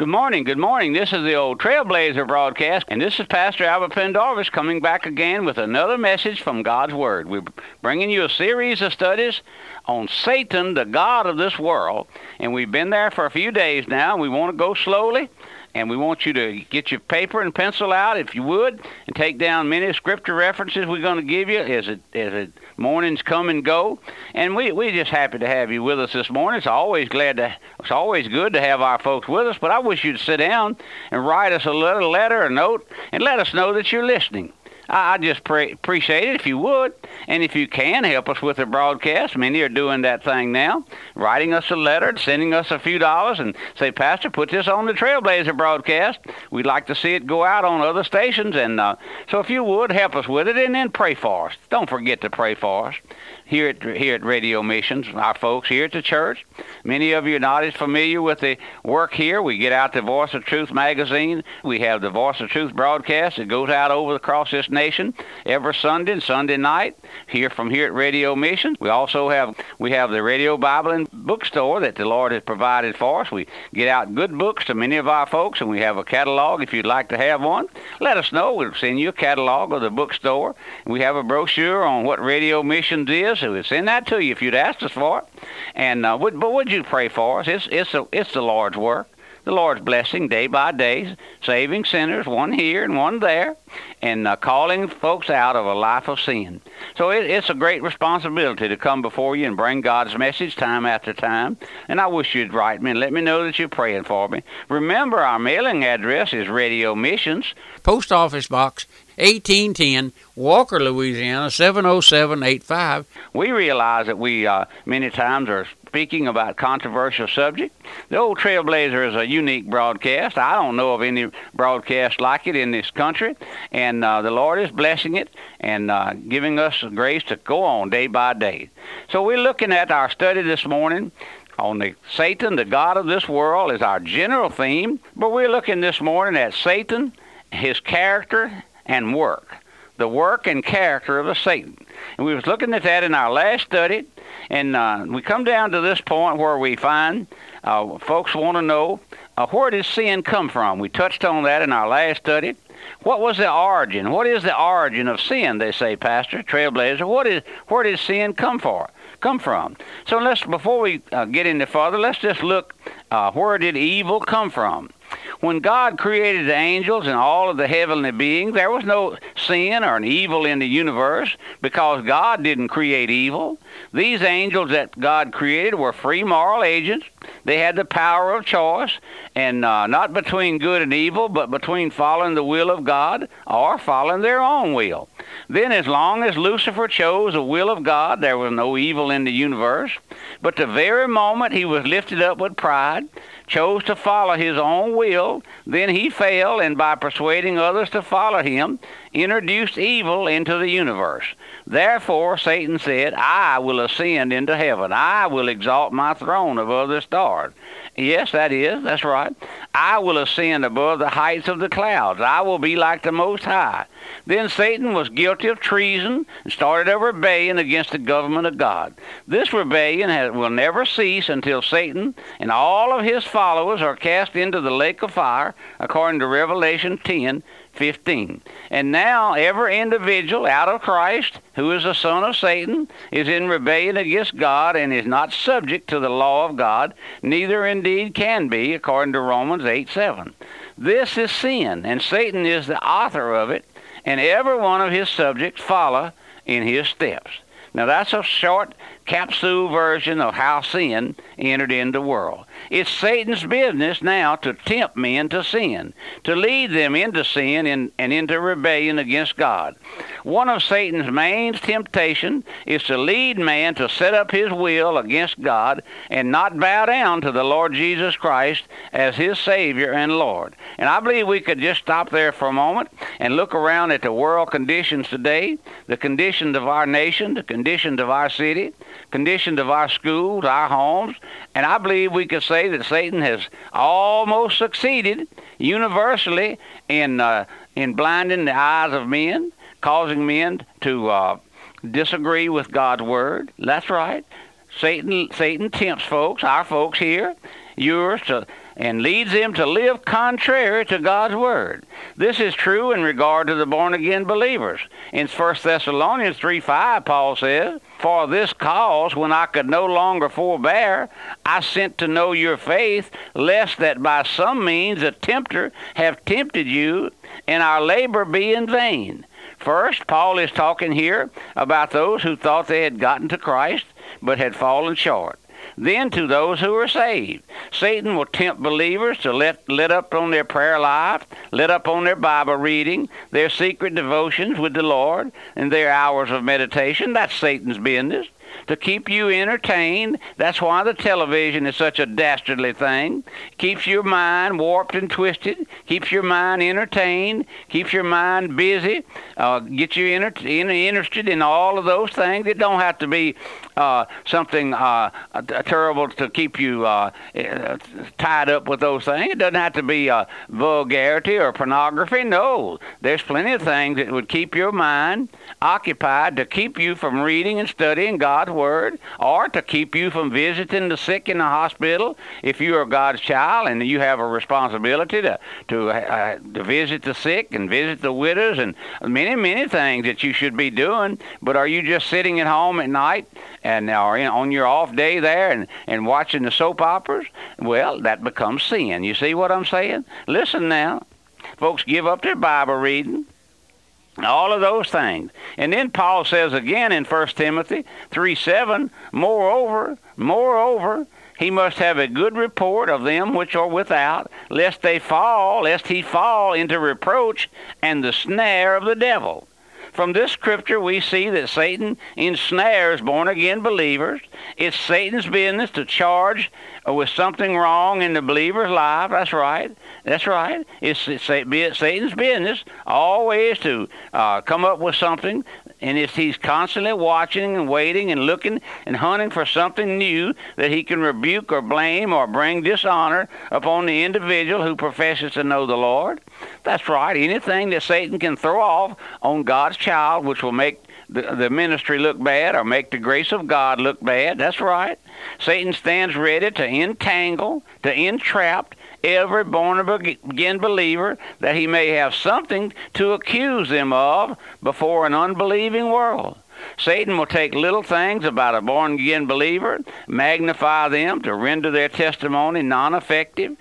Good morning, good morning. This is the old Trailblazer broadcast, and this is Pastor Albert Pendarvis coming back again with another message from God's Word. We're bringing you a series of studies on Satan, the God of this world, and we've been there for a few days now. We want to go slowly and we want you to get your paper and pencil out, if you would, and take down many scripture references we're going to give you as it as it mornings come and go. And we we're just happy to have you with us this morning. It's always glad to it's always good to have our folks with us. But I wish you'd sit down and write us a little letter, a note, and let us know that you're listening. I, just pray, appreciate it if you would. And if you can help us with the broadcast, many are doing that thing now, writing us a letter, sending us a few dollars, and say, Pastor, put this on the Trailblazer broadcast. We'd like to see it go out on other stations. And uh, so if you would, help us with it, and then pray for us. Don't forget to pray for us here at here at Radio Missions, our folks here at the church. Many of you are not as familiar with the work here. We get out the Voice of Truth magazine. We have the Voice of Truth broadcast that goes out over across this nation every Sunday and Sunday night here from here at Radio Missions. We also have we have the Radio Bible and Bookstore that the Lord has provided for us. We get out good books to many of our folks, and we have a catalog if you'd like to have one. Let us know. We'll send you a catalog of the bookstore. We have a brochure on what Radio Missions is so we'd send that to you if you'd asked us for it. And uh, would, but would you pray for us? It's it's a, it's the Lord's work, the Lord's blessing day by day, saving sinners, one here and one there, and uh, calling folks out of a life of sin. So it, it's a great responsibility to come before you and bring God's message time after time. And I wish you'd write me and let me know that you're praying for me. Remember, our mailing address is Radio Missions, Post Office Box 1810, Walker, Louisiana 70785. We realize that we uh, many times are speaking about controversial subject. The old Trailblazer is a unique broadcast. I don't know of any broadcast like it in this country, and uh, the Lord is blessing it and uh, giving us grace to go on day by day. So we're looking at our study this morning on the Satan, the God of this world, is our general theme, but we're looking this morning at Satan, his character, and work. The work and character of a Satan. And we was looking at that in our last study, and uh, we come down to this point where we find uh, folks want to know uh, where did sin come from. We touched on that in our last study. What was the origin? What is the origin of sin? They say, Pastor Trailblazer. What is where did sin come for? Come from? So let's before we uh, get any further, let's just look uh, where did evil come from? When God created the angels and all of the heavenly beings, there was no sin or an evil in the universe because God didn't create evil. These angels that God created were free moral agents. They had the power of choice, and uh, not between good and evil, but between following the will of God or following their own will. Then, as long as Lucifer chose the will of God, there was no evil in the universe. But the very moment he was lifted up with pride, chose to follow his own will, then he fell, and by persuading others to follow him, introduced evil into the universe. Therefore, Satan said, I will ascend into heaven. I will exalt my throne above the stars. Yes, that is. That's right. I will ascend above the heights of the clouds. I will be like the Most High. Then Satan was guilty of treason and started a rebellion against the government of God. This rebellion has, will never cease until Satan and all of his followers are cast into the lake of fire, according to Revelation 10 15. And now every individual out of Christ who is a son of Satan is in rebellion against God and is not subject to the law of God, neither indeed can be, according to Romans 8 7. This is sin, and Satan is the author of it, and every one of his subjects follow in his steps. Now that's a short capsule version of how sin entered into the world. It's Satan's business now to tempt men to sin, to lead them into sin and, and into rebellion against God. One of Satan's main temptations is to lead man to set up his will against God and not bow down to the Lord Jesus Christ as his Savior and Lord. And I believe we could just stop there for a moment and look around at the world conditions today, the conditions of our nation, the conditions of our city, conditions of our schools, our homes, and I believe we could say that Satan has almost succeeded universally in uh, in blinding the eyes of men, causing men to uh, disagree with God's word. That's right. Satan Satan tempts folks, our folks here, yours, to and leads them to live contrary to God's word. This is true in regard to the born again believers. In 1 Thessalonians 3 5, Paul says, For this cause, when I could no longer forbear, I sent to know your faith, lest that by some means a tempter have tempted you, and our labor be in vain. First, Paul is talking here about those who thought they had gotten to Christ but had fallen short. Then to those who are saved. Satan will tempt believers to let, let up on their prayer life, let up on their Bible reading, their secret devotions with the Lord, and their hours of meditation. That's Satan's business to keep you entertained. That's why the television is such a dastardly thing. Keeps your mind warped and twisted. Keeps your mind entertained. Keeps your mind busy. Uh, gets you inter- interested in all of those things. It don't have to be uh, something uh, terrible to keep you uh, uh, tied up with those things. It doesn't have to be uh, vulgarity or pornography. No, there's plenty of things that would keep your mind occupied to keep you from reading and studying God's Word, or to keep you from visiting the sick in the hospital. If you are God's child and you have a responsibility to to, uh, to visit the sick and visit the widows and many many things that you should be doing, but are you just sitting at home at night and or in, on your off day there and and watching the soap operas? Well, that becomes sin. You see what I'm saying? Listen now. Folks give up their Bible reading all of those things. And then Paul says again in 1 Timothy 3 7, Moreover, moreover, he must have a good report of them which are without, lest they fall, lest he fall into reproach and the snare of the devil. From this scripture, we see that Satan ensnares born again believers. It's Satan's business to charge with something wrong in the believer's life. That's right. That's right. It's, it's Satan's business always to uh, come up with something and it's, he's constantly watching and waiting and looking and hunting for something new that he can rebuke or blame or bring dishonor upon the individual who professes to know the Lord. That's right. Anything that Satan can throw off on God's child, which will make the, the ministry look bad or make the grace of God look bad. That's right. Satan stands ready to entangle, to entrap, every born again believer that he may have something to accuse them of before an unbelieving world. Satan will take little things about a born again believer, magnify them to render their testimony non effective,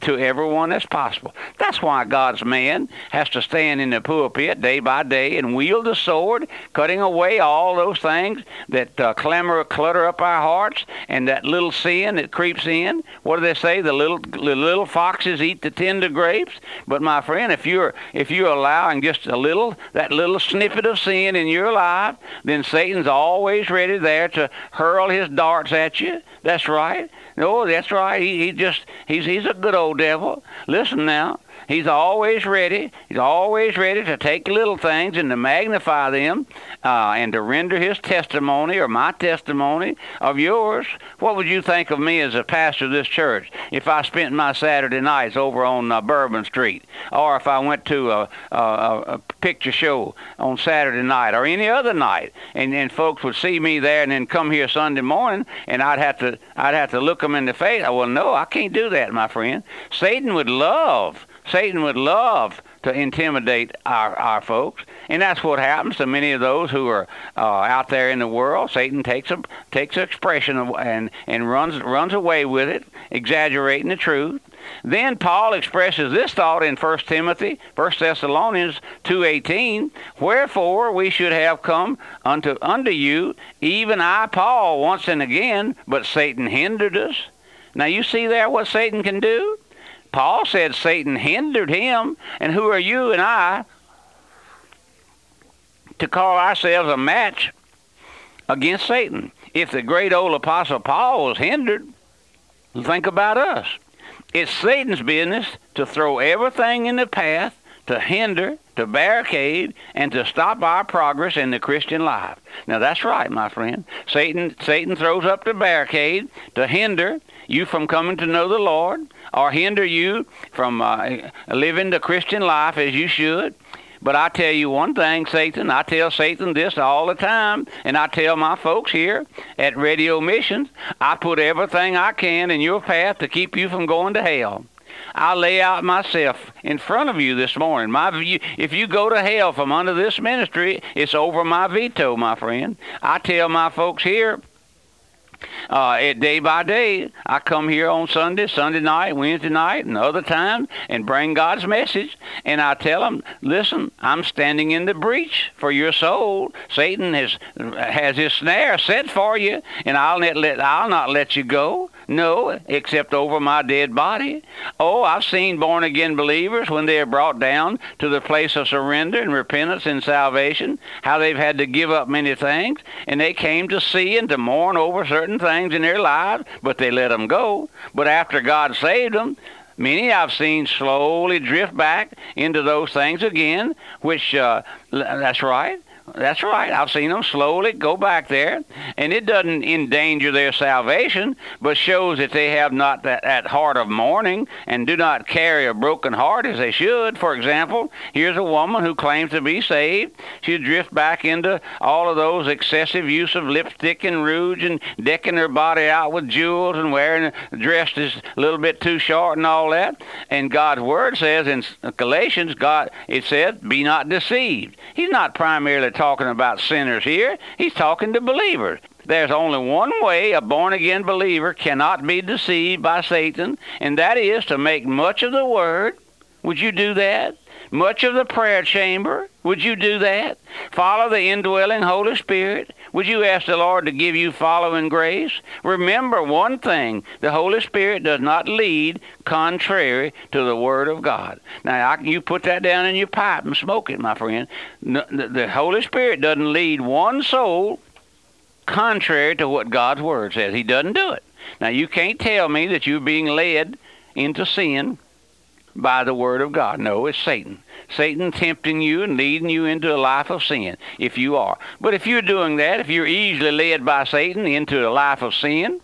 to everyone as possible. That's why God's man has to stand in the pulpit day by day and wield the sword, cutting away all those things that uh, clamor, or clutter up our hearts, and that little sin that creeps in. What do they say? The little the little foxes eat the tender grapes. But my friend, if you're if you're allowing just a little that little snippet of sin in your life, then Satan's always ready there to hurl his darts at you. That's right. No, that's right. He, he just he's he's a good old devil. Listen now. He's always ready. He's always ready to take little things and to magnify them uh, and to render his testimony or my testimony of yours. What would you think of me as a pastor of this church if I spent my Saturday nights over on uh, Bourbon Street or if I went to a, a, a picture show on Saturday night or any other night and, then folks would see me there and then come here Sunday morning and I'd have to I'd have to look them in the face. Well, no, I can't do that, my friend. Satan would love Satan would love to intimidate our, our folks, and that's what happens to many of those who are uh, out there in the world. Satan takes a takes expression and and runs runs away with it, exaggerating the truth. Then Paul expresses this thought in 1 Timothy, 1 Thessalonians 2:18, wherefore we should have come unto unto you, even I Paul once and again, but Satan hindered us. Now you see there what Satan can do? Paul said Satan hindered him, and who are you and I to call ourselves a match against Satan? If the great old apostle Paul was hindered, think about us. It's Satan's business to throw everything in the path to hinder, to barricade, and to stop our progress in the Christian life. Now that's right, my friend. Satan Satan throws up the barricade to hinder you from coming to know the Lord, or hinder you from uh, living the Christian life as you should. But I tell you one thing, Satan, I tell Satan this all the time, and I tell my folks here at Radio Missions, I put everything I can in your path to keep you from going to hell. I lay out myself in front of you this morning. My view, if you go to hell from under this ministry, it's over my veto, my friend. I tell my folks here, uh, day by day, I come here on Sunday, Sunday night, Wednesday night, and other times, and bring God's message. And I tell them, listen, I'm standing in the breach for your soul. Satan has has his snare set for you, and I'll not let I'll not let you go. No, except over my dead body. Oh, I've seen born again believers when they are brought down to the place of surrender and repentance and salvation, how they've had to give up many things, and they came to see and to mourn over certain things in their lives, but they let them go. But after God saved them, Many I've seen slowly drift back into those things again, which, uh, that's right, that's right. I've seen them slowly go back there, and it doesn't endanger their salvation, but shows that they have not that, that heart of mourning and do not carry a broken heart as they should. For example, here's a woman who claims to be saved. She drift back into all of those excessive use of lipstick and rouge and decking her body out with jewels and wearing a dress that's a little bit too short and all that. And God's word says in Galatians, God it says, "Be not deceived." He's not primarily talking about sinners here. He's talking to believers. There's only one way a born again believer cannot be deceived by Satan, and that is to make much of the Word. Would you do that? Much of the prayer chamber. Would you do that? Follow the indwelling Holy Spirit. Would you ask the Lord to give you following grace? Remember one thing the Holy Spirit does not lead contrary to the Word of God. Now, I, you put that down in your pipe and smoke it, my friend. The, the Holy Spirit doesn't lead one soul contrary to what God's Word says. He doesn't do it. Now, you can't tell me that you're being led into sin by the Word of God. No, it's Satan. Satan tempting you and leading you into a life of sin, if you are. But if you're doing that, if you're easily led by Satan into a life of sin,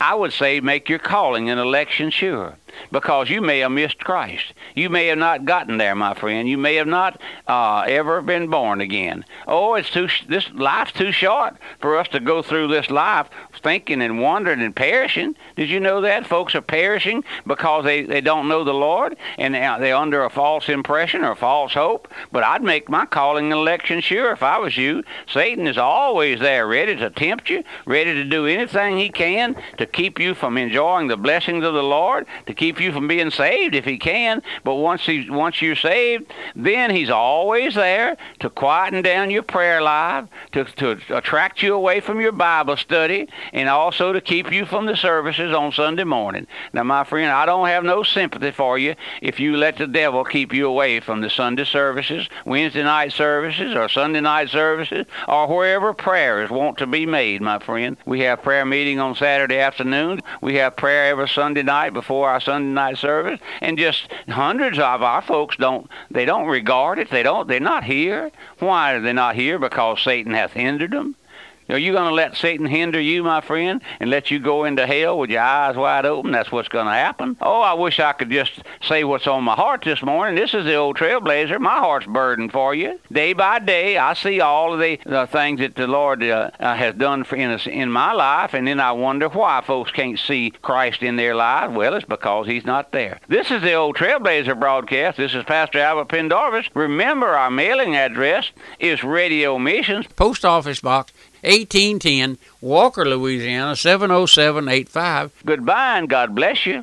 I would say make your calling and election sure because you may have missed Christ. You may have not gotten there, my friend. You may have not uh, ever been born again. Oh, it's too this life's too short for us to go through this life thinking and wondering and perishing. Did you know that folks are perishing because they, they don't know the Lord and they're under a false impression or false hope? But I'd make my calling and election sure if I was you. Satan is always there, ready to tempt you, ready to do anything he can to keep you from enjoying the blessings of the Lord, to keep you from being saved if he can. But once he once you're saved, then he's always there to quieten down your prayer life, to to attract you away from your Bible study, and also to keep you from the services on Sunday morning. Now, my friend, I don't have no sympathy for you if you let the devil keep you away from the Sunday services, Wednesday night services, or Sunday night services, or wherever prayers want to be made, my friend. We have prayer meeting on Saturday afternoon. We have prayer every Sunday night before our Sunday night service, and just hundreds of our folks don't they don't regard it. They don't. They're not here. Why are they not here? Because Satan hath hindered them. Are you going to let Satan hinder you, my friend, and let you go into hell with your eyes wide open? That's what's going to happen. Oh, I wish I could just say what's on my heart this morning. This is the old trailblazer. My heart's burdened for you. Day by day, I see all of the, the things that the Lord uh, uh, has done for in, us, in my life, and then I wonder why folks can't see Christ in their lives. Well, it's because He's not there. This is the old Trailblazer broadcast. This is Pastor Albert Pendarvis. Remember, our mailing address is Radio Missions, Post Office Box 1810, Walker, Louisiana 70785. Goodbye and God bless you.